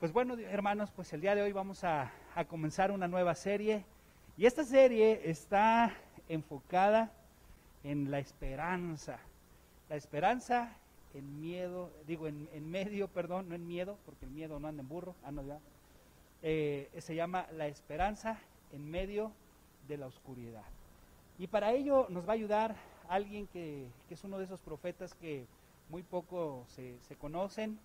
Pues bueno, hermanos, pues el día de hoy vamos a, comenzar una nueva serie. Y esta serie está enfocada en la esperanza. La esperanza en miedo, digo en, medio, perdón, no en miedo, porque el miedo no anda en burro, ah, no, ya. Eh, se llama la esperanza en medio de la oscuridad. Y para ello nos va a ayudar alguien que, es uno de esos profetas que muy poco se conocen,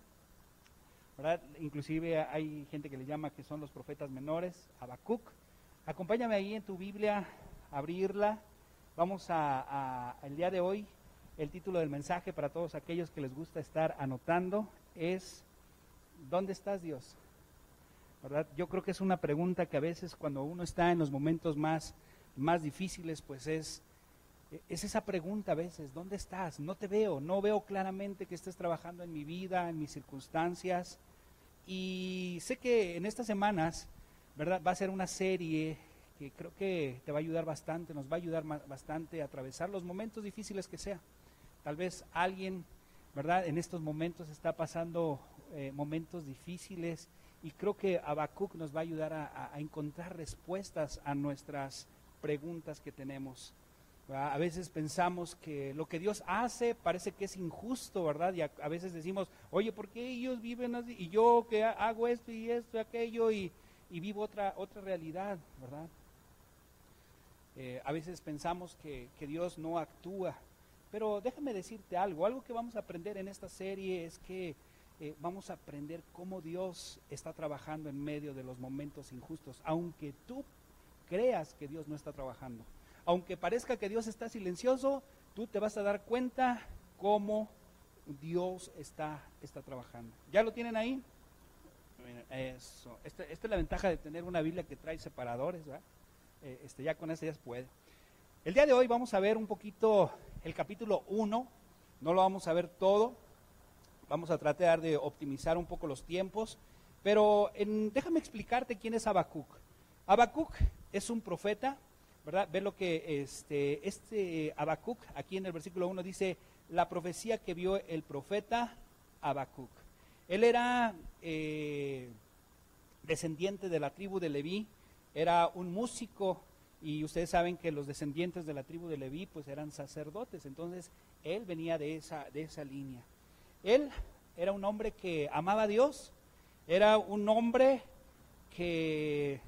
Inclusive hay gente que le llama que son los profetas menores, Habacuc. Acompáñame ahí en tu Biblia, abrirla. Vamos a, a, el día de hoy, el título del mensaje para todos aquellos que les gusta estar anotando es, ¿dónde estás Dios? ¿Verdad? Yo creo que es una pregunta que a veces cuando uno está en los momentos más, más difíciles, pues es, es esa pregunta a veces, ¿dónde estás? No te veo, no veo claramente que estés trabajando en mi vida, en mis circunstancias. Y sé que en estas semanas, ¿verdad? Va a ser una serie que creo que te va a ayudar bastante, nos va a ayudar bastante a atravesar los momentos difíciles que sea. Tal vez alguien, ¿verdad? En estos momentos está pasando eh, momentos difíciles y creo que Habacuc nos va a ayudar a, a encontrar respuestas a nuestras preguntas que tenemos. A veces pensamos que lo que Dios hace parece que es injusto, ¿verdad? Y a, veces decimos, oye, ¿por qué ellos viven así? Y yo que hago esto y esto y aquello y, y vivo otra, otra realidad, ¿verdad? Eh, a veces pensamos que, que Dios no actúa, pero déjame decirte algo, algo que vamos a aprender en esta serie es que eh, vamos a aprender cómo Dios está trabajando en medio de los momentos injustos, aunque tú creas que Dios no está trabajando. Aunque parezca que Dios está silencioso, tú te vas a dar cuenta cómo Dios está, está trabajando. ¿Ya lo tienen ahí? Eso. Esta, esta es la ventaja de tener una Biblia que trae separadores, ¿verdad? Eh, este, ya con eso ya se puede. El día de hoy vamos a ver un poquito el capítulo 1, no lo vamos a ver todo, vamos a tratar de optimizar un poco los tiempos, pero en, déjame explicarte quién es Habacuc. Habacuc es un profeta, ¿verdad? Ve lo que este, este Habacuc, aquí en el versículo 1 dice, la profecía que vio el profeta Habacuc. Él era eh, descendiente de la tribu de Leví, era un músico y ustedes saben que los descendientes de la tribu de Leví pues eran sacerdotes, entonces él venía de esa, de esa línea. Él era un hombre que amaba a Dios, era un hombre que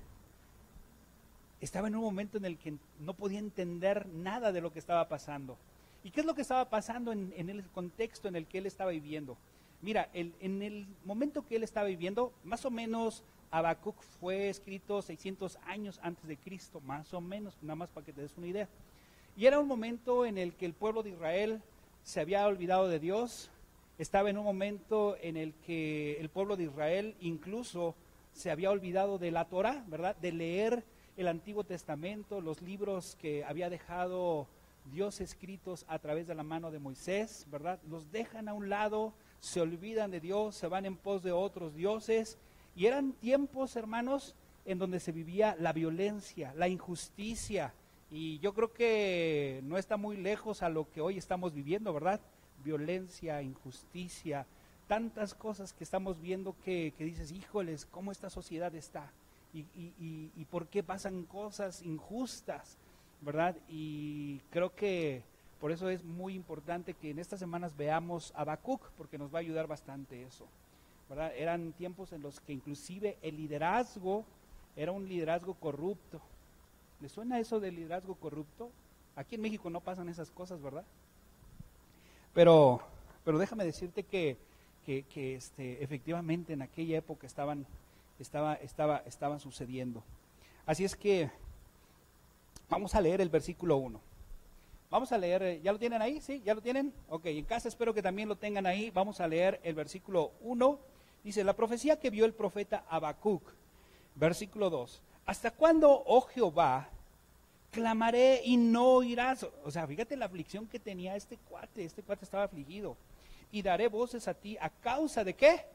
estaba en un momento en el que no podía entender nada de lo que estaba pasando. ¿Y qué es lo que estaba pasando en, el contexto en el que él estaba viviendo? Mira, en el momento que él estaba viviendo, más o menos Habacuc fue escrito 600 años antes de Cristo, más o menos, nada más para que te des una idea. Y era un momento en el que el pueblo de Israel se había olvidado de Dios, estaba en un momento en el que el pueblo de Israel incluso se había olvidado de la Torah, ¿verdad? De leer el Antiguo Testamento, los libros que había dejado Dios escritos a través de la mano de Moisés, ¿verdad? Los dejan a un lado, se olvidan de Dios, se van en pos de otros dioses y eran tiempos, hermanos, en donde se vivía la violencia, la injusticia. Y yo creo que no está muy lejos a lo que hoy estamos viviendo, ¿verdad? Violencia, injusticia, tantas cosas que estamos viendo que, que dices, híjoles, ¿cómo esta sociedad está? Y, y, y, por qué pasan cosas injustas, ¿verdad? Y creo que por eso es muy importante que en estas semanas veamos a Habacuc, porque nos va a ayudar bastante eso. ¿verdad? Eran tiempos en los que inclusive el liderazgo era un liderazgo corrupto. ¿Le suena eso del liderazgo corrupto? Aquí en México no pasan esas cosas, ¿verdad? Pero, pero déjame decirte que, que, que este, efectivamente en aquella época estaban, estaba, estaba, estaban sucediendo. Así es que vamos a leer el versículo 1. Vamos a leer, ¿ya lo tienen ahí? ¿Sí? ¿Ya lo tienen? Ok, en casa espero que también lo tengan ahí. Vamos a leer el versículo 1 Dice, la profecía que vio el profeta Habacuc, versículo 2. ¿Hasta cuándo, oh Jehová, clamaré y no oirás? O sea, fíjate la aflicción que tenía este cuate, este cuate estaba afligido. Y daré voces a ti a causa de qué?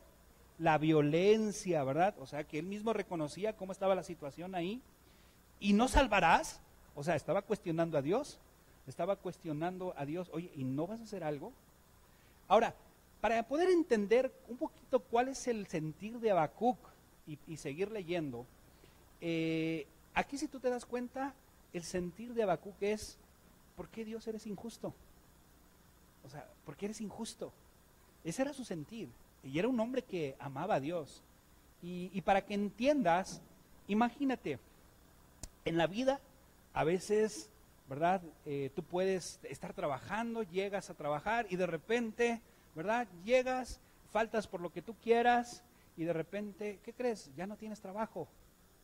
La violencia, ¿verdad? O sea, que él mismo reconocía cómo estaba la situación ahí. ¿Y no salvarás? O sea, estaba cuestionando a Dios. Estaba cuestionando a Dios, oye, ¿y no vas a hacer algo? Ahora, para poder entender un poquito cuál es el sentir de Habacuc y, seguir leyendo, eh, aquí si tú te das cuenta, el sentir de Habacuc es, ¿por qué Dios eres injusto? O sea, ¿por qué eres injusto? Ese era su sentir. Y era un hombre que amaba a Dios. Y, para que entiendas, imagínate, en la vida a veces, ¿verdad? Eh, tú puedes estar trabajando, llegas a trabajar y de repente, ¿verdad? Llegas, faltas por lo que tú quieras y de repente, ¿qué crees? Ya no tienes trabajo,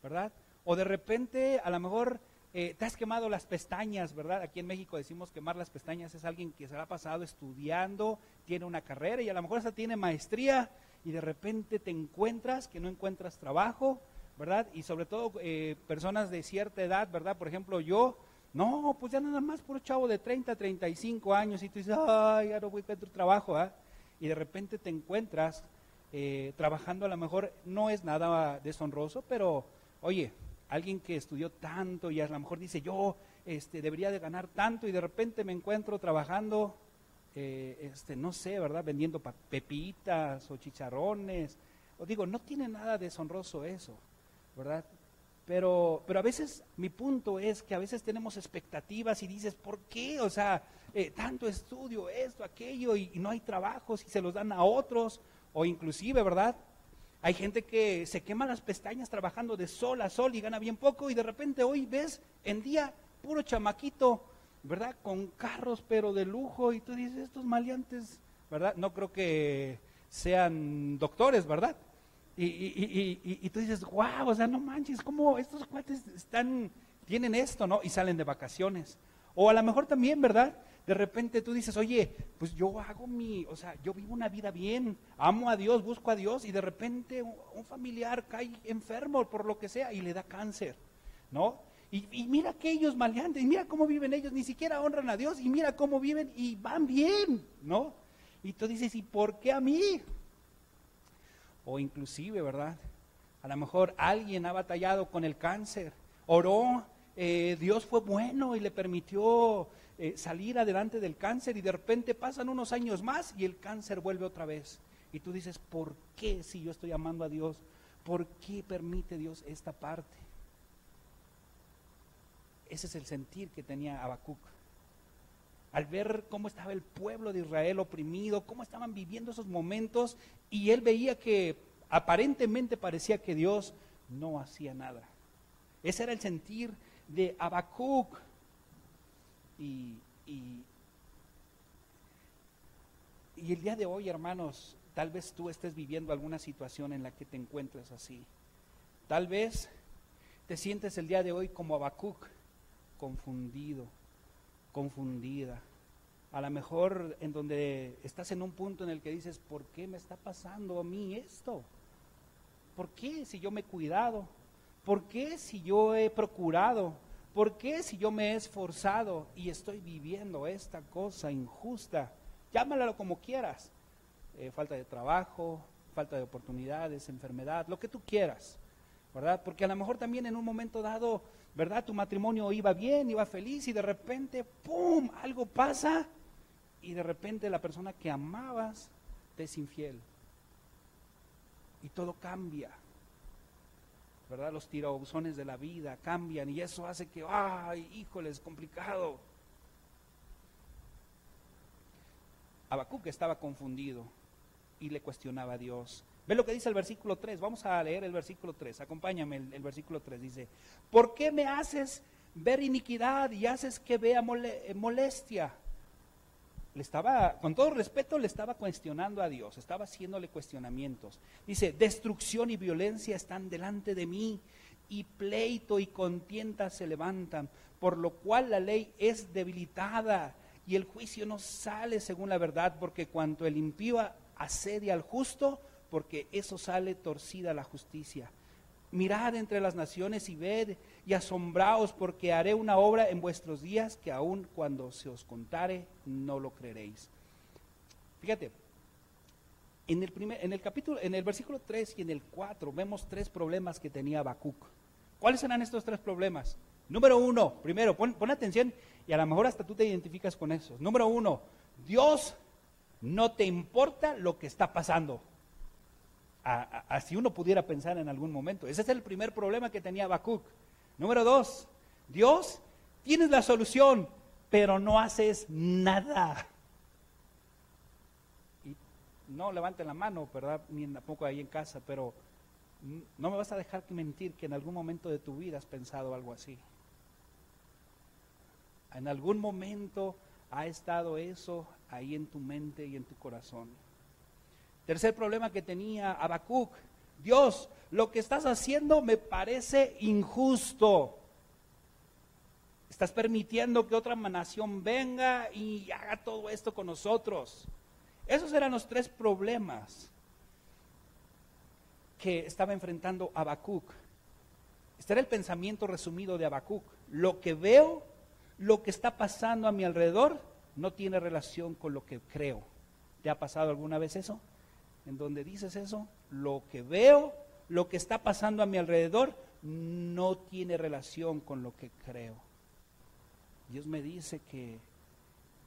¿verdad? O de repente, a lo mejor eh, te has quemado las pestañas, ¿verdad? Aquí en México decimos quemar las pestañas es alguien que se ha pasado estudiando, tiene una carrera y a lo mejor hasta tiene maestría y de repente te encuentras que no encuentras trabajo, ¿verdad? Y sobre todo eh, personas de cierta edad, ¿verdad? Por ejemplo, yo, no, pues ya nada más un chavo de 30, 35 años y tú dices, ay, ya no voy a encontrar trabajo, ¿ah? Y de repente te encuentras eh, trabajando a lo mejor, no es nada deshonroso, pero oye, alguien que estudió tanto y a lo mejor dice, yo este, debería de ganar tanto y de repente me encuentro trabajando, eh, este, no sé, ¿verdad? Vendiendo pepitas o chicharrones. O digo, no tiene nada deshonroso eso, ¿verdad? Pero, pero a veces mi punto es que a veces tenemos expectativas y dices, ¿por qué? O sea, eh, tanto estudio, esto, aquello, y, y no hay trabajos y se los dan a otros, o inclusive, ¿verdad? Hay gente que se quema las pestañas trabajando de sol a sol y gana bien poco y de repente hoy ves en día puro chamaquito, ¿verdad? Con carros pero de lujo y tú dices, estos maleantes, ¿verdad? No creo que sean doctores, ¿verdad? Y, y, y, y tú dices, wow, o sea, no manches, ¿cómo estos cuates están, tienen esto, ¿no? Y salen de vacaciones. O a lo mejor también, ¿verdad? De repente tú dices, oye, pues yo hago mi, o sea, yo vivo una vida bien, amo a Dios, busco a Dios, y de repente un, familiar cae enfermo por lo que sea y le da cáncer, ¿no? Y, y, mira aquellos maleantes, y mira cómo viven ellos, ni siquiera honran a Dios, y mira cómo viven y van bien, ¿no? Y tú dices, ¿y por qué a mí? O inclusive, ¿verdad? A lo mejor alguien ha batallado con el cáncer, oró, eh, Dios fue bueno y le permitió eh, salir adelante del cáncer y de repente pasan unos años más y el cáncer vuelve otra vez. Y tú dices, ¿por qué si yo estoy amando a Dios? ¿Por qué permite Dios esta parte? Ese es el sentir que tenía Habacuc. Al ver cómo estaba el pueblo de Israel oprimido, cómo estaban viviendo esos momentos, y él veía que aparentemente parecía que Dios no hacía nada. Ese era el sentir de Habacuc. Y, y, el día de hoy, hermanos, tal vez tú estés viviendo alguna situación en la que te encuentres así. Tal vez te sientes el día de hoy como Habacuc, confundido, confundida. A lo mejor en donde estás en un punto en el que dices, ¿por qué me está pasando a mí esto? ¿Por qué si yo me he cuidado? ¿Por qué si yo he procurado? ¿Por qué si yo me he esforzado y estoy viviendo esta cosa injusta? Llámalo como quieras. Eh, falta de trabajo, falta de oportunidades, enfermedad, lo que tú quieras, ¿verdad? Porque a lo mejor también en un momento dado, ¿verdad? Tu matrimonio iba bien, iba feliz y de repente, ¡pum!, algo pasa y de repente la persona que amabas te es infiel. Y todo cambia. ¿Verdad? Los tirabuzones de la vida cambian y eso hace que, ay, híjole, es complicado. Habacuc estaba confundido y le cuestionaba a Dios. Ve lo que dice el versículo 3, vamos a leer el versículo 3, acompáñame el, el versículo 3, dice, ¿por qué me haces ver iniquidad y haces que vea molestia? Le estaba, con todo respeto, le estaba cuestionando a Dios, estaba haciéndole cuestionamientos. Dice, destrucción y violencia están delante de mí, y pleito y contienda se levantan, por lo cual la ley es debilitada y el juicio no sale según la verdad, porque cuanto el impío asedia al justo, porque eso sale torcida la justicia. Mirad entre las naciones y ved y asombraos porque haré una obra en vuestros días que aun cuando se os contare no lo creeréis. Fíjate, en el, primer, en el capítulo, en el versículo 3 y en el 4 vemos tres problemas que tenía Habacuc. ¿Cuáles eran estos tres problemas? Número uno, primero, pon, pon atención y a lo mejor hasta tú te identificas con eso. Número uno, Dios no te importa lo que está pasando. Así uno pudiera pensar en algún momento. Ese es el primer problema que tenía Habacuc. Número dos, Dios, tienes la solución, pero no haces nada. Y no levanten la mano, ¿verdad? Ni tampoco ahí en casa, pero no me vas a dejar mentir que en algún momento de tu vida has pensado algo así. En algún momento ha estado eso ahí en tu mente y en tu corazón. Tercer problema que tenía Habacuc, Dios, lo que estás haciendo me parece injusto. Estás permitiendo que otra nación venga y haga todo esto con nosotros. Esos eran los tres problemas que estaba enfrentando Habacuc. Este era el pensamiento resumido de Habacuc. Lo que veo, lo que está pasando a mi alrededor, no tiene relación con lo que creo. ¿Te ha pasado alguna vez eso? En donde dices eso, lo que veo, lo que está pasando a mi alrededor, no tiene relación con lo que creo. Dios me dice que,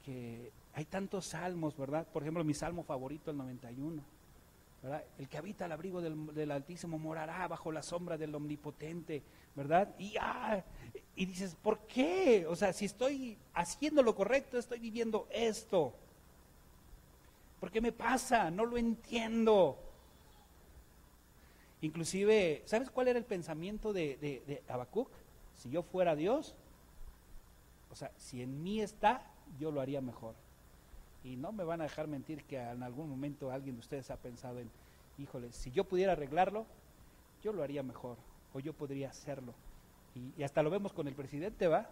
que hay tantos salmos, ¿verdad? Por ejemplo, mi salmo favorito, el 91. El que habita al abrigo del, Altísimo morará bajo la sombra del Omnipotente, ¿verdad? Y, ah, y dices, ¿por qué? O sea, si estoy haciendo lo correcto, estoy viviendo esto. ¿Por qué me pasa? No lo entiendo. Inclusive, ¿sabes cuál era el pensamiento de, de? Si yo fuera Dios, o sea, si en mí está, yo lo haría mejor. Y no me van a dejar mentir que en algún momento alguien de ustedes ha pensado en, híjole, si yo pudiera arreglarlo, yo lo haría mejor, o yo podría hacerlo. Y, hasta lo vemos con el presidente, ¿va?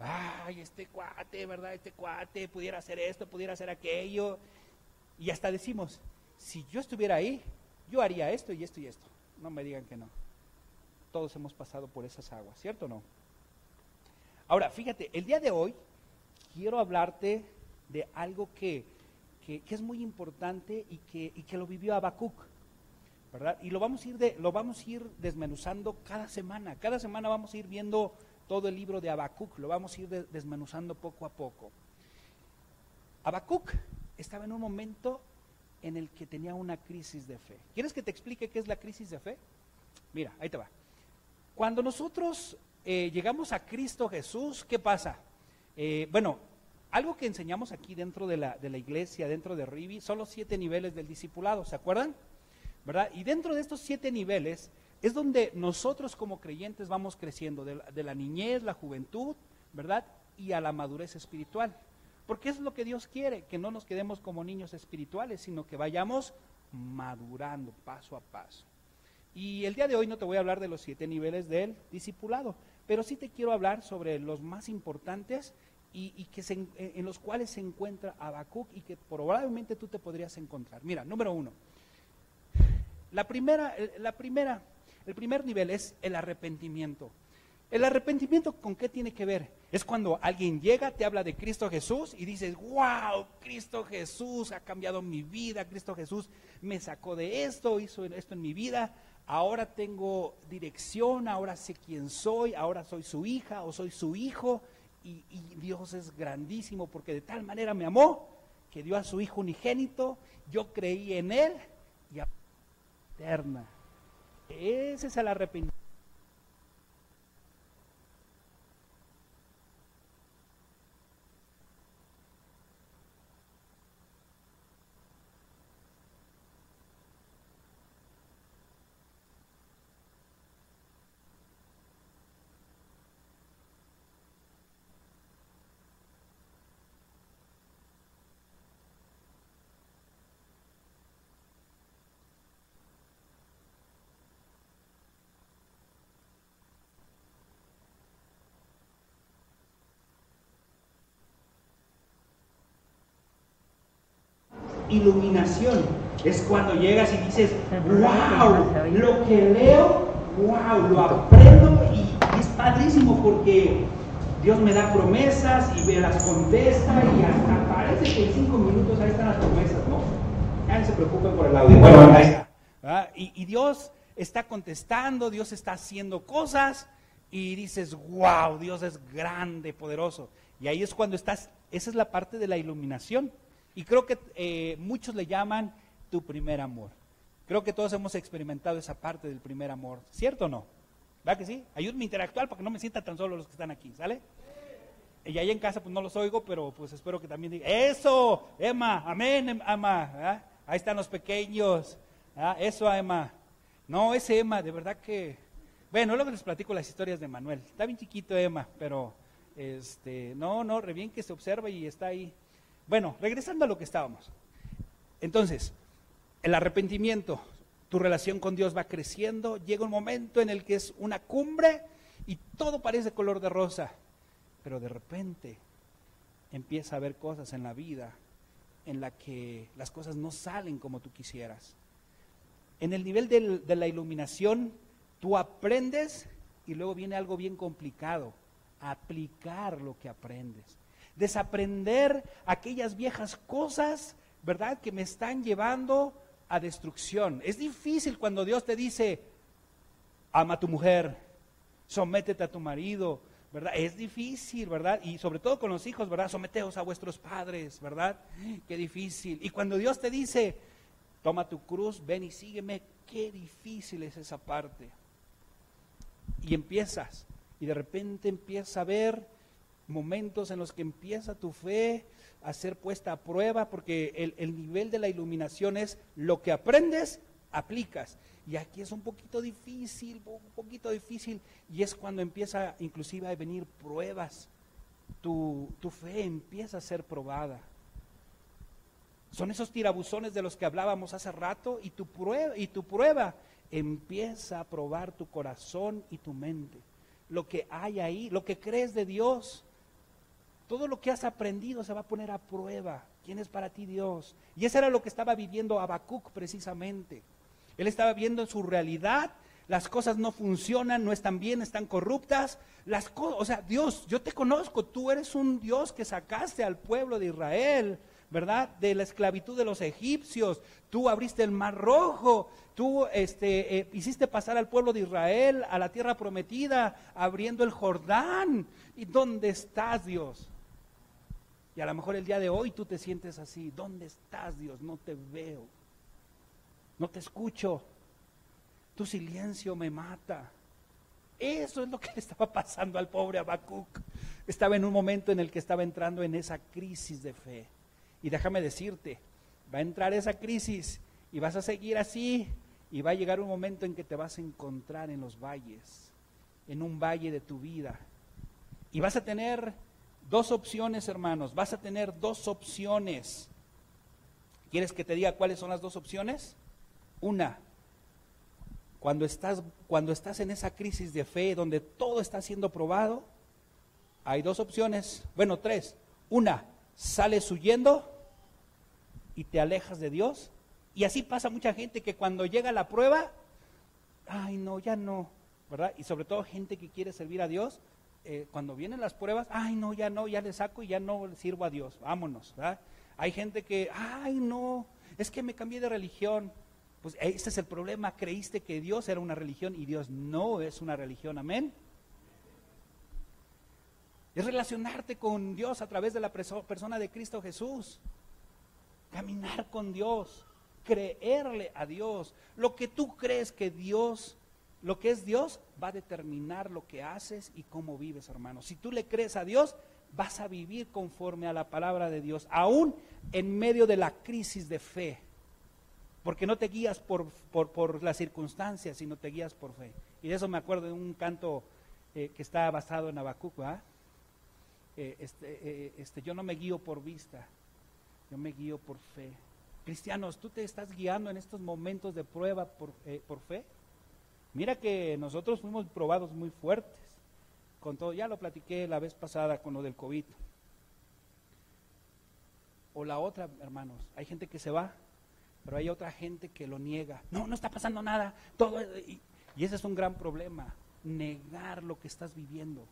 Ay, este cuate, ¿verdad? Este cuate pudiera hacer esto, pudiera hacer aquello. Y hasta decimos, si yo estuviera ahí, yo haría esto y esto y esto. No me digan que no. Todos hemos pasado por esas aguas, ¿cierto o no? Ahora, fíjate, el día de hoy quiero hablarte de algo que, es muy importante y que, que lo vivió Habacuc. ¿verdad? Y lo vamos, a ir de, lo vamos a ir desmenuzando cada semana. Cada semana vamos a ir viendo todo el libro de Habacuc, lo vamos a ir desmenuzando poco a poco. Habacuc estaba en un momento en el que tenía una crisis de fe. ¿Quieres que te explique qué es la crisis de fe? Mira, ahí te va. Cuando nosotros eh, llegamos a Cristo Jesús, ¿qué pasa? Eh, bueno, algo que enseñamos aquí dentro de la, de la iglesia, dentro de Rivi, son los siete niveles del discipulado, ¿se acuerdan? ¿Verdad? Y dentro de estos siete niveles es donde nosotros como creyentes vamos creciendo, de la, de la niñez, la juventud, ¿verdad? Y a la madurez espiritual. Porque es lo que Dios quiere, que no nos quedemos como niños espirituales, sino que vayamos madurando paso a paso. Y el día de hoy no te voy a hablar de los siete niveles del discipulado, pero sí te quiero hablar sobre los más importantes y, que en los cuales se encuentra Habacuc y que probablemente tú te podrías encontrar. Mira, número uno, la primera, la primera, el primer nivel es el arrepentimiento. ¿El arrepentimiento con qué tiene que ver? Es cuando alguien llega, te habla de Cristo Jesús y dices, wow, Cristo Jesús ha cambiado mi vida, Cristo Jesús me sacó de esto, hizo esto en mi vida, ahora tengo dirección, ahora sé quién soy, ahora soy su hija o soy su hijo y, Dios es grandísimo porque de tal manera me amó que dio a su Hijo unigénito, yo creí en Él y a eterna. Ese es el arrepentimiento. Iluminación. Es cuando llegas y dices, wow, lo que leo, wow, lo aprendo y es padrísimo porque Dios me da promesas y me las contesta y hasta parece que en cinco minutos ahí están las promesas, ¿no? Ya no se preocupen por el audio. Bueno, ahí está. Y, y Dios está contestando, Dios está haciendo cosas y dices, wow, Dios es grande, poderoso. Y ahí es cuando estás, esa es la parte de la iluminación Y creo que eh, muchos le llaman tu primer amor. Creo que todos hemos experimentado esa parte del primer amor, ¿cierto o no? ¿Verdad que sí? Ayúdame a interactuar para que no me sienta tan solo los que están aquí, ¿sale? Y ahí en casa pues no los oigo, pero pues espero que también digan, eso, Emma, amén, em, Emma, ahí están los pequeños, eso, Emma. No, ese Emma, de verdad que, bueno, luego les platico las historias de Manuel. Está bien chiquito Emma, pero, este, no, no, re bien que se observa y está ahí. Bueno, regresando a lo que estábamos. Entonces, el arrepentimiento, tu relación con Dios va creciendo, llega un momento en el que es una cumbre y todo parece color de rosa pero de repente empieza a haber cosas en la vida en la que las cosas no salen como tú quisieras. En el nivel de la iluminación, tú aprendes y luego viene algo bien complicado, aplicar lo que aprendes. Desaprender aquellas viejas cosas, ¿verdad?, que me están llevando a destrucción. Es difícil cuando Dios te dice, ama a tu mujer, sométete a tu marido, ¿verdad? Es difícil, ¿verdad? Y sobre todo con los hijos, ¿verdad? Someteos a vuestros padres, ¿verdad? Qué difícil. Y cuando Dios te dice, toma tu cruz, ven y sígueme, qué difícil es esa parte. Y empiezas, y de repente empieza a ver momentos en los que empieza tu fe a ser puesta a prueba, porque el, el nivel de la iluminación es lo que aprendes, aplicas. Y aquí es un poquito difícil, un poquito difícil. Y es cuando empieza inclusive a venir pruebas. Tu, tu fe empieza a ser probada. Son esos tirabuzones de los que hablábamos hace rato y tu prueba, y tu prueba empieza a probar tu corazón y tu mente. Lo que hay ahí, lo que crees de Dios, todo lo que has aprendido se va a poner a prueba. ¿Quién es para ti Dios? Y eso era lo que estaba viviendo Habacuc precisamente. Él estaba viendo su realidad, las cosas no funcionan, no están bien, están corruptas. Las o sea, Dios, yo te conozco, tú eres un Dios que sacaste al pueblo de Israel, ¿verdad? De la esclavitud de los egipcios. Tú abriste el mar rojo, tú este, eh, hiciste pasar al pueblo de Israel a la tierra prometida, abriendo el Jordán. ¿Y dónde estás, Dios? Y a lo mejor el día de hoy tú te sientes así. ¿Dónde estás, Dios? No te veo no te escucho, tu silencio me mata. Eso es lo que le estaba pasando al pobre Habacuc. Estaba en un momento en el que estaba entrando en esa crisis de fe. Y déjame decirte, va a entrar esa crisis y vas a seguir así y va a llegar un momento en que te vas a encontrar en los valles, en un valle de tu vida. Y vas a tener dos opciones, hermanos, vas a tener dos opciones. ¿Quieres que te diga cuáles son las dos opciones? Una, cuando estás, cuando estás en esa crisis de fe donde todo está siendo probado, hay dos opciones, bueno, tres. Una, sales huyendo y te alejas de Dios. Y así pasa mucha gente que cuando llega la prueba, ay no, ya no, ¿verdad? Y sobre todo gente que quiere servir a Dios, eh, cuando vienen las pruebas, ay no, ya no, ya le saco y ya no sirvo a Dios, vámonos, ¿verdad? Hay gente que, ay no, es que me cambié de religión, pues ese es el problema, creíste que Dios era una religión y Dios no es una religión, amén. Es relacionarte con Dios a través de la persona de Cristo Jesús. Caminar con Dios, creerle a Dios. Lo que tú crees que Dios, lo que es Dios, va a determinar lo que haces y cómo vives, hermano. Si tú le crees a Dios, vas a vivir conforme a la palabra de Dios, aún en medio de la crisis de fe porque no te guías por, por, las circunstancias, sino te guías por fe. Y de eso me acuerdo de un canto eh, que está basado en Habacuc, eh, este, eh, este, yo no me guío por vista, yo me guío por fe. Cristianos, ¿tú te estás guiando en estos momentos de prueba por, por fe? Mira que nosotros fuimos probados muy fuertes con todo, ya lo platiqué la vez pasada con lo del COVID. O la otra, hermanos, hay gente que se va pero hay otra gente que lo niega. No, no está pasando nada. Todo, y, ese es un gran problema, negar lo que estás viviendo.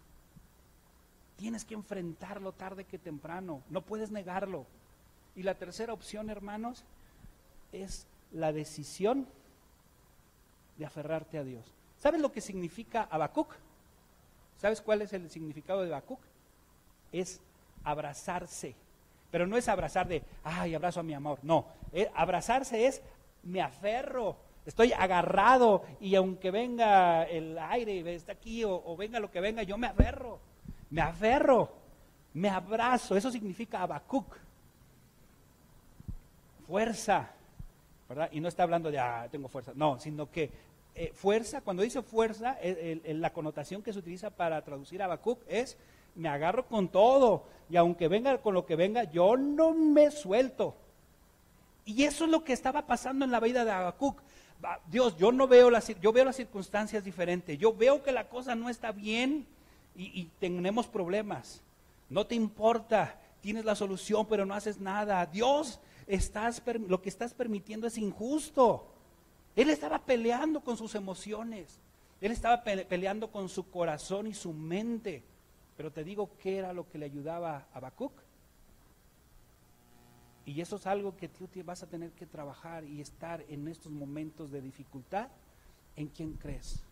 Tienes que enfrentarlo tarde que temprano, no puedes negarlo. Y la tercera opción, hermanos, es la decisión de aferrarte a Dios. ¿Sabes lo que significa Habacuc? ¿Sabes cuál es el significado de Habacuc? Es abrazarse. pero no es abrazar de, ay, abrazo a mi amor. No, eh, abrazarse es, me aferro, estoy agarrado y aunque venga el aire, está aquí o, o venga lo que venga, yo me aferro, me aferro, me abrazo. Eso significa abacuc, fuerza, Y no está hablando de, ah, tengo fuerza, no, sino que eh, fuerza, cuando dice fuerza, la connotación que se utiliza para traducir a Habacuc es, me agarro con todo, y aunque venga con lo que venga, yo no me suelto. Y eso es lo que estaba pasando en la vida de Habacuc. Dios, yo no veo las, yo veo las circunstancias diferentes, yo veo que la cosa no está bien y, y tenemos problemas. No te importa, tienes la solución, pero no haces nada. Dios, estás, lo que estás permitiendo es injusto. Él estaba peleando con sus emociones. Él estaba peleando con su corazón y su mente. Pero te digo qué era lo que le ayudaba a Habacuc. Y eso es algo que tú vas a tener que trabajar y estar en estos momentos de dificultad. ¿En quién crees?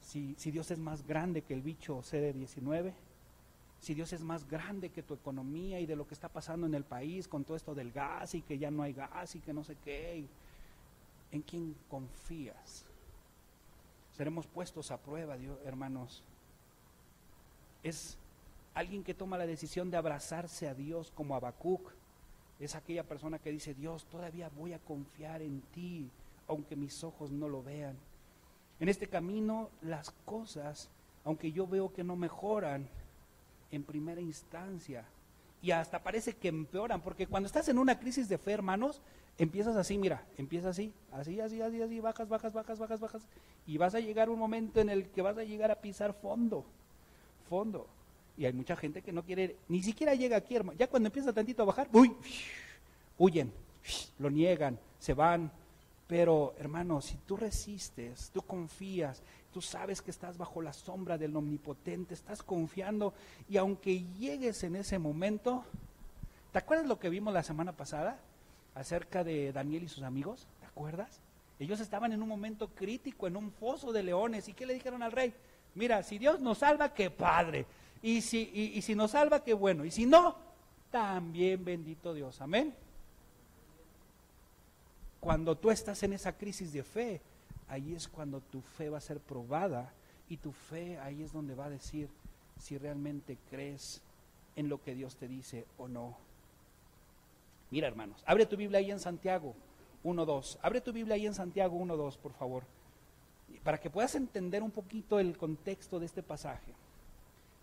Si, si Dios es más grande que el bicho CD19, si Dios es más grande que tu economía y de lo que está pasando en el país con todo esto del gas y que ya no hay gas y que no sé qué. ¿En quién confías? Seremos puestos a prueba, Dios, hermanos. Es alguien que toma la decisión de abrazarse a Dios como Habacuc. Es aquella persona que dice, Dios, todavía voy a confiar en ti, aunque mis ojos no lo vean. En este camino las cosas, aunque yo veo que no mejoran en primera instancia, y hasta parece que empeoran, porque cuando estás en una crisis de fe, hermanos, empiezas así, mira, empiezas así, así, así, así, así, bajas, bajas, bajas, bajas, bajas, y vas a llegar un momento en el que vas a llegar a pisar fondo, fondo. Y hay mucha gente que no quiere, ni siquiera llega aquí, hermano. Ya cuando empieza tantito a bajar, uy, huyen, lo niegan, se van. Pero, hermano, si tú resistes, tú confías, tú sabes que estás bajo la sombra del omnipotente, estás confiando, y aunque llegues en ese momento, ¿te acuerdas lo que vimos la semana pasada? acerca de Daniel y sus amigos, ¿te acuerdas? Ellos estaban en un momento crítico, en un foso de leones. ¿Y qué le dijeron al rey? Mira, si Dios nos salva, qué padre. Y si, y, si nos salva, qué bueno. Y si no, también bendito Dios. Amén. Cuando tú estás en esa crisis de fe, ahí es cuando tu fe va a ser probada. Y tu fe ahí es donde va a decir si realmente crees en lo que Dios te dice o no. Mira, hermanos, abre tu Biblia ahí en Santiago 1.2. Abre tu Biblia ahí en Santiago 1.2, por favor. Para que puedas entender un poquito el contexto de este pasaje.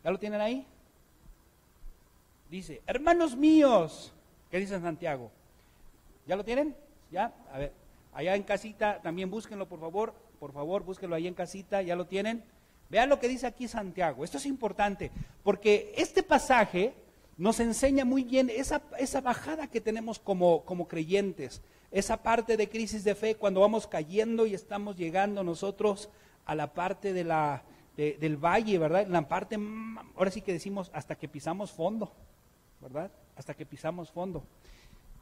¿Ya lo tienen ahí? Dice, hermanos míos, ¿qué dice Santiago? ¿Ya lo tienen? ¿Ya? A ver, allá en casita, también búsquenlo, por favor. Por favor, búsquenlo ahí en casita, ¿ya lo tienen? Vean lo que dice aquí Santiago. Esto es importante, porque este pasaje nos enseña muy bien esa, bajada que tenemos como, creyentes, esa parte de crisis de fe cuando vamos cayendo y estamos llegando nosotros a la parte del valle, ¿verdad? La parte, ahora sí que decimos, hasta que pisamos fondo, ¿verdad? Hasta que pisamos fondo.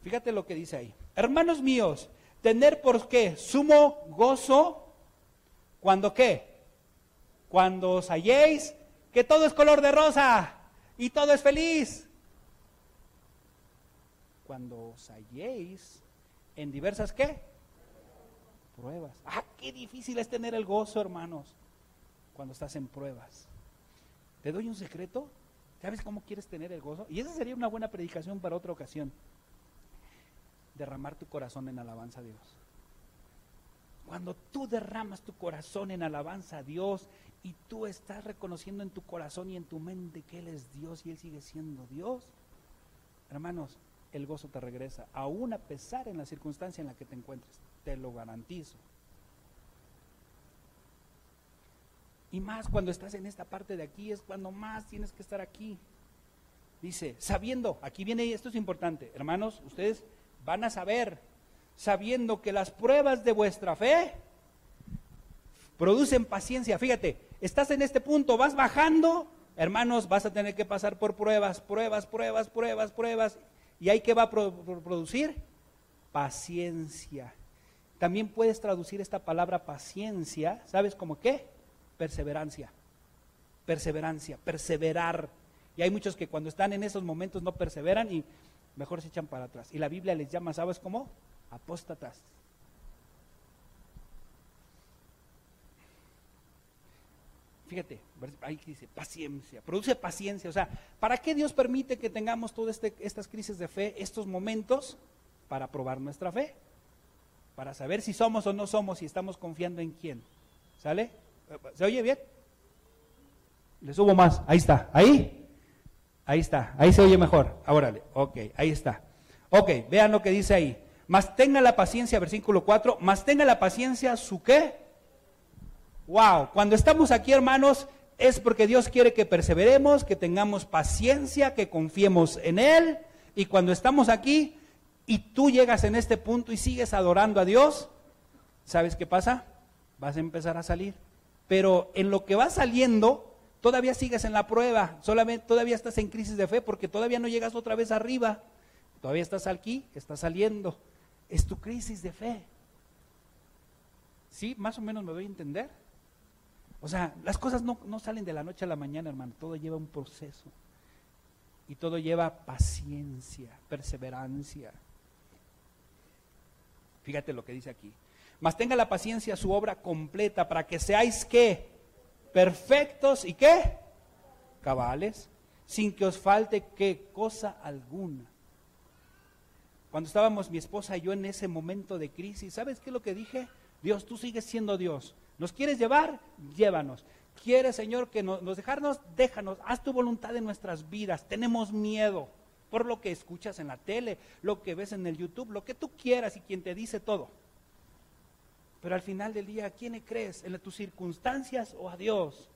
Fíjate lo que dice ahí. Hermanos míos, tener por qué sumo gozo cuando qué? Cuando os halléis que todo es color de rosa y todo es feliz cuando os halléis en diversas qué? Pruebas. Ah, qué difícil es tener el gozo, hermanos, cuando estás en pruebas. ¿Te doy un secreto? ¿Sabes cómo quieres tener el gozo? Y esa sería una buena predicación para otra ocasión. Derramar tu corazón en alabanza a Dios. Cuando tú derramas tu corazón en alabanza a Dios y tú estás reconociendo en tu corazón y en tu mente que Él es Dios y Él sigue siendo Dios, hermanos, el gozo te regresa, aún a pesar en la circunstancia en la que te encuentres. Te lo garantizo. Y más cuando estás en esta parte de aquí, es cuando más tienes que estar aquí. Dice, sabiendo, aquí viene, esto es importante, hermanos, ustedes van a saber, sabiendo que las pruebas de vuestra fe producen paciencia. Fíjate, estás en este punto, vas bajando, hermanos, vas a tener que pasar por pruebas, pruebas, pruebas, pruebas, pruebas. ¿Y ahí qué va a producir? Paciencia. También puedes traducir esta palabra paciencia, ¿sabes cómo qué? Perseverancia. Perseverancia, perseverar. Y hay muchos que cuando están en esos momentos no perseveran y mejor se echan para atrás. Y la Biblia les llama, ¿sabes cómo? Apóstatas. Fíjate, ahí dice paciencia, produce paciencia. O sea, ¿para qué Dios permite que tengamos todas este, estas crisis de fe, estos momentos? Para probar nuestra fe, para saber si somos o no somos, si estamos confiando en quién. ¿Sale? ¿Se oye bien? Le subo más, ahí está, ahí, ahí está, ahí se oye mejor. Ahora, ok, ahí está. Ok, vean lo que dice ahí. Más tenga la paciencia, versículo 4, más tenga la paciencia su qué? Wow, cuando estamos aquí hermanos es porque Dios quiere que perseveremos, que tengamos paciencia, que confiemos en Él. Y cuando estamos aquí y tú llegas en este punto y sigues adorando a Dios, ¿sabes qué pasa? Vas a empezar a salir. Pero en lo que va saliendo, todavía sigues en la prueba, solamente todavía estás en crisis de fe porque todavía no llegas otra vez arriba. Todavía estás aquí, estás saliendo. Es tu crisis de fe. ¿Sí? Más o menos me voy a entender. O sea, las cosas no, salen de la noche a la mañana, hermano, todo lleva un proceso. Y todo lleva paciencia, perseverancia. Fíjate lo que dice aquí. Mas tenga la paciencia su obra completa para que seáis qué? Perfectos y qué? Cabales, sin que os falte qué cosa alguna. Cuando estábamos mi esposa y yo en ese momento de crisis, ¿sabes qué es lo que dije? Dios, tú sigues siendo Dios. ¿Nos quieres llevar? Llévanos. ¿Quieres, Señor, que nos, dejarnos? Déjanos. Haz tu voluntad en nuestras vidas. Tenemos miedo por lo que escuchas en la tele, lo que ves en el YouTube, lo que tú quieras y quien te dice todo. Pero al final del día, ¿a quién crees? ¿En tus circunstancias o a Dios?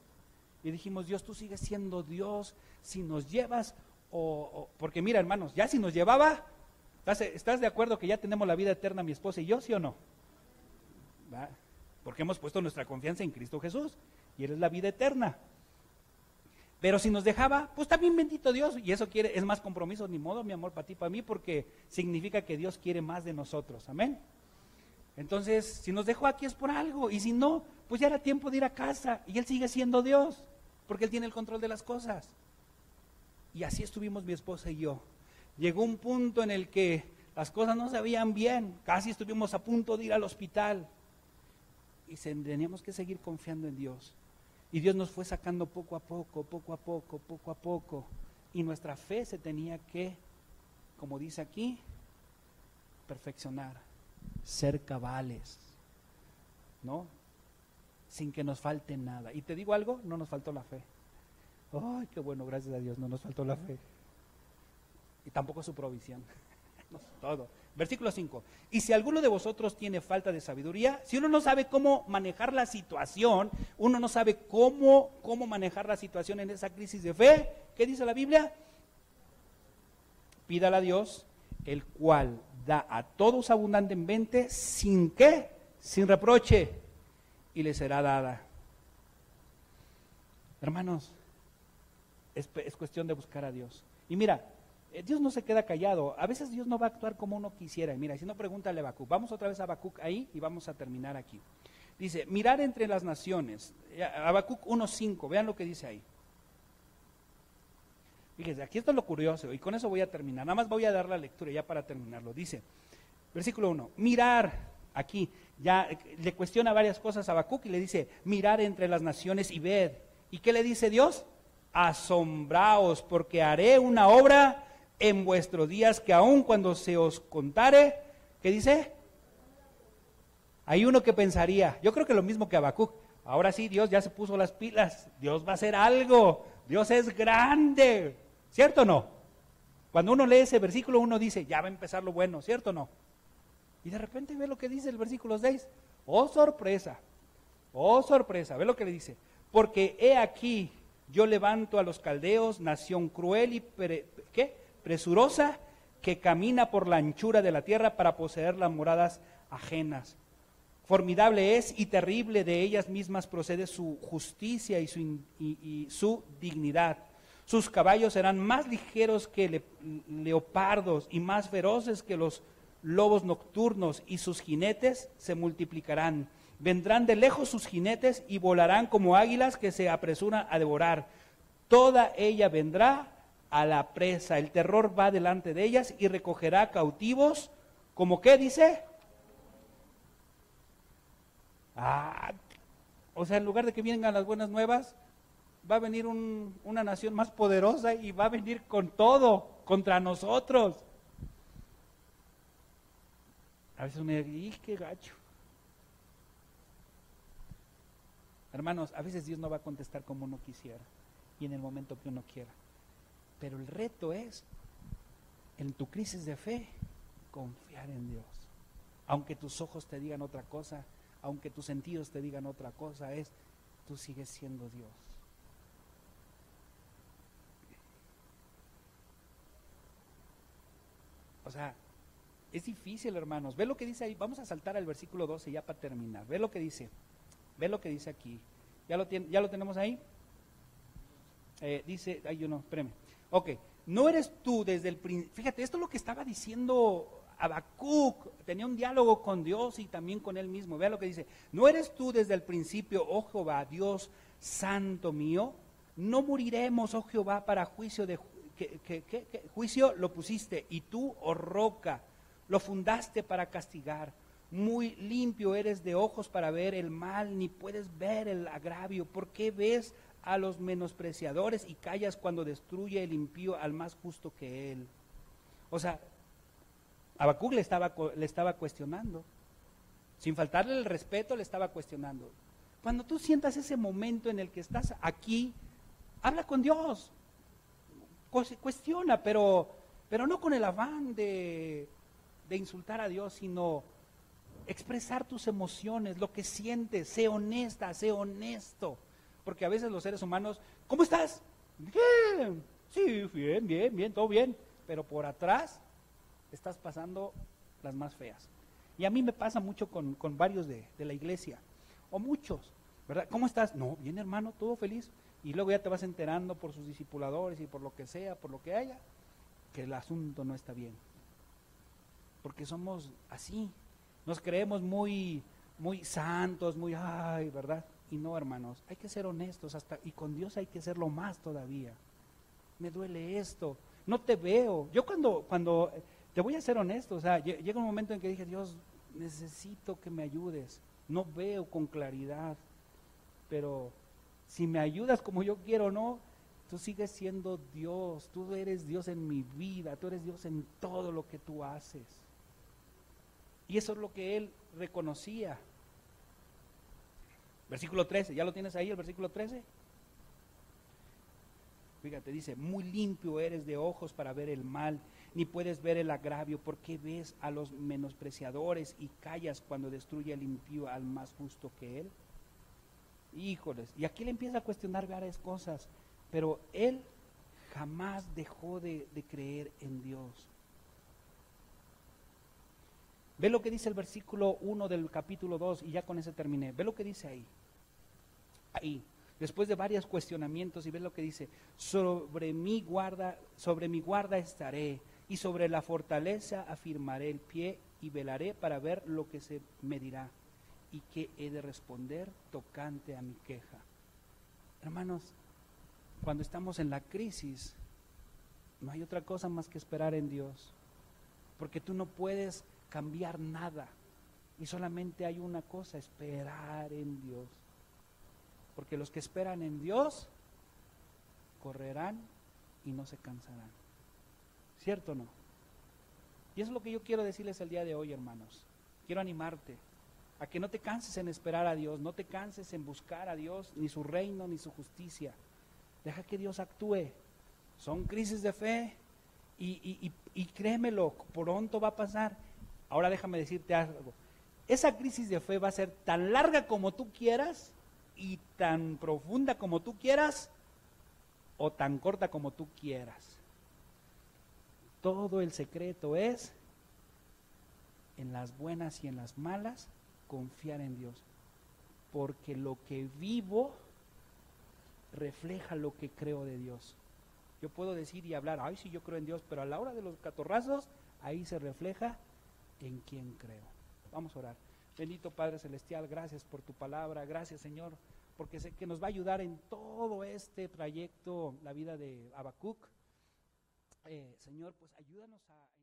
Y dijimos, Dios, tú sigues siendo Dios si nos llevas o, porque mira, hermanos, ya si nos llevaba, ¿estás, ¿estás, de acuerdo que ya tenemos la vida eterna mi esposa y yo, sí o no? Porque hemos puesto nuestra confianza en Cristo Jesús y Él es la vida eterna. Pero si nos dejaba, pues también bendito Dios, y eso quiere, es más compromiso, ni modo, mi amor, para ti, para mí, porque significa que Dios quiere más de nosotros, amén. Entonces, si nos dejó aquí es por algo, y si no, pues ya era tiempo de ir a casa, y Él sigue siendo Dios, porque Él tiene el control de las cosas. Y así estuvimos mi esposa y yo. Llegó un punto en el que las cosas no se veían bien, casi estuvimos a punto de ir al hospital y teníamos que seguir confiando en Dios. Y Dios nos fue sacando poco a poco, poco a poco, poco a poco. Y nuestra fe se tenía que, como dice aquí, perfeccionar, ser cabales, ¿no? Sin que nos falte nada. Y te digo algo, no nos faltó la fe. Ay, qué bueno, gracias a Dios, no nos faltó la fe. Y tampoco su provisión. todo. Versículo 5. Y si alguno de vosotros tiene falta de sabiduría, si uno no sabe cómo manejar la situación, uno no sabe cómo, cómo manejar la situación en esa crisis de fe, ¿qué dice la Biblia? Pídala a Dios, el cual da a todos abundantemente, sin qué, sin reproche, y le será dada. Hermanos, es, es cuestión de buscar a Dios. Y mira, eh, Dios no se queda callado. A veces Dios no va a actuar como uno quisiera. Mira, si no, pregúntale a Habacuc. Vamos otra vez a Habacuc ahí y vamos a terminar aquí. Dice, mirar entre las naciones. Eh, Habacuc 1.5, vean lo que dice ahí. Fíjense, aquí esto es lo curioso y con eso voy a terminar. Nada más voy a dar la lectura ya para terminarlo. Dice, versículo 1, mirar aquí. Ya eh, le cuestiona varias cosas a Habacuc y le dice, mirar entre las naciones y ved. ¿Y qué le dice Dios? Asombraos porque haré una obra en vuestros días que aun cuando se os contare, ¿qué dice? Hay uno que pensaría, yo creo que lo mismo que Habacuc, ahora sí Dios ya se puso las pilas, Dios va a hacer algo, Dios es grande, ¿cierto o no? Cuando uno lee ese versículo uno dice, ya va a empezar lo bueno, ¿cierto o no? Y de repente ve lo que dice el versículo 6, oh sorpresa, oh sorpresa, ve lo que le dice, porque he aquí, yo levanto a los caldeos, nación cruel y, ¿qué? presurosa que camina por la anchura de la tierra para poseer las moradas ajenas. Formidable es y terrible de ellas mismas procede su justicia y su, dignidad. Sus caballos serán más ligeros que leopardos y más feroces que los lobos nocturnos y sus jinetes se multiplicarán. Vendrán de lejos sus jinetes y volarán como águilas que se apresuran a devorar toda ella vendrá a la presa. El terror va delante de ellas y recogerá cautivos, como qué dice? Ah, o sea, en lugar de que vengan las buenas nuevas, va a venir una nación más poderosa y va a venir con todo contra nosotros. A veces me dice, qué gacho! Hermanos, a veces Dios no va a contestar como uno quisiera y en el momento que uno quiera. Pero el reto es, en tu crisis de fe, confiar en Dios. Aunque tus ojos te digan otra cosa, aunque tus sentidos te digan otra cosa, es, tú sigues siendo Dios. O sea, es difícil, hermanos. Ve lo que dice ahí. Vamos a saltar al versículo 12 ya para terminar. Ve lo que dice. Ve lo que dice aquí. ¿Ya lo, tiene, ya lo tenemos ahí? Eh, dice, ay, yo no, espérame. Ok, no eres tú desde el principio. Fíjate, esto es lo que estaba diciendo Habacuc. Tenía un diálogo con Dios y también con él mismo. Vea lo que dice. No eres tú desde el principio, oh Jehová, Dios santo mío. No moriremos, oh Jehová, para juicio de que, juicio lo pusiste y tú, oh roca, lo fundaste para castigar. Muy limpio eres de ojos para ver el mal, ni puedes ver el agravio. ¿Por qué ves a los menospreciadores y callas cuando destruye el impío al más justo que él? O sea, Habacuc le estaba, le estaba cuestionando. Sin faltarle el respeto, le estaba cuestionando. Cuando tú sientas ese momento en el que estás aquí, habla con Dios cuestiona, pero, pero no con el afán de, de insultar a Dios, sino expresar tus emociones, lo que sientes, sé honesta, sé honesto. Porque a veces los seres humanos, ¿cómo estás? Bien, sí, bien, bien, bien, todo bien. Pero por atrás estás pasando las más feas. Y a mí me pasa mucho con, con varios de, de, la iglesia, o muchos, ¿verdad? ¿Cómo estás? No, bien hermano, todo feliz y luego ya te vas enterando por sus discipuladores y por lo que sea, por lo que haya, que el asunto no está bien. Porque somos así, nos creemos muy, muy santos, muy, ay, ¿verdad? Y no, hermanos, hay que ser honestos hasta, y con Dios hay que serlo más todavía. Me duele esto, no te veo. Yo cuando, cuando, te voy a ser honesto, o sea, llega un momento en que dije, Dios, necesito que me ayudes. No veo con claridad, pero si me ayudas como yo quiero no, tú sigues siendo Dios, tú eres Dios en mi vida, tú eres Dios en todo lo que tú haces. Y eso es lo que él reconocía. Versículo 13, ¿ya lo tienes ahí el versículo 13? Fíjate, dice, muy limpio eres de ojos para ver el mal, ni puedes ver el agravio, porque ves a los menospreciadores y callas cuando destruye el impío al más justo que él. Híjoles, y aquí le empieza a cuestionar varias cosas, pero él jamás dejó de, creer en Dios. Ve lo que dice el versículo 1 del capítulo 2 y ya con ese terminé. Ve lo que dice ahí. Ahí, después de varios cuestionamientos y ve lo que dice, sobre mi guarda, sobre mi guarda estaré y sobre la fortaleza afirmaré el pie y velaré para ver lo que se me dirá y qué he de responder tocante a mi queja. Hermanos, cuando estamos en la crisis, no hay otra cosa más que esperar en Dios, porque tú no puedes cambiar nada y solamente hay una cosa, esperar en Dios. Porque los que esperan en Dios correrán y no se cansarán. ¿Cierto o no? Y eso es lo que yo quiero decirles el día de hoy, hermanos. Quiero animarte a que no te canses en esperar a Dios, no te canses en buscar a Dios, ni su reino, ni su justicia. Deja que Dios actúe. Son crisis de fe y, y, créemelo, pronto va a pasar. Ahora déjame decirte algo. Esa crisis de fe va a ser tan larga como tú quieras y tan profunda como tú quieras o tan corta como tú quieras. Todo el secreto es en las buenas y en las malas confiar en Dios, porque lo que vivo refleja lo que creo de Dios. Yo puedo decir y hablar, ay, sí, yo creo en Dios, pero a la hora de los catorrazos, ahí se refleja en quien creo. Vamos a orar. Bendito Padre Celestial, gracias por tu palabra, gracias Señor porque sé que nos va a ayudar en todo este trayecto, la vida de Habacuc. Eh, Señor, pues ayúdanos a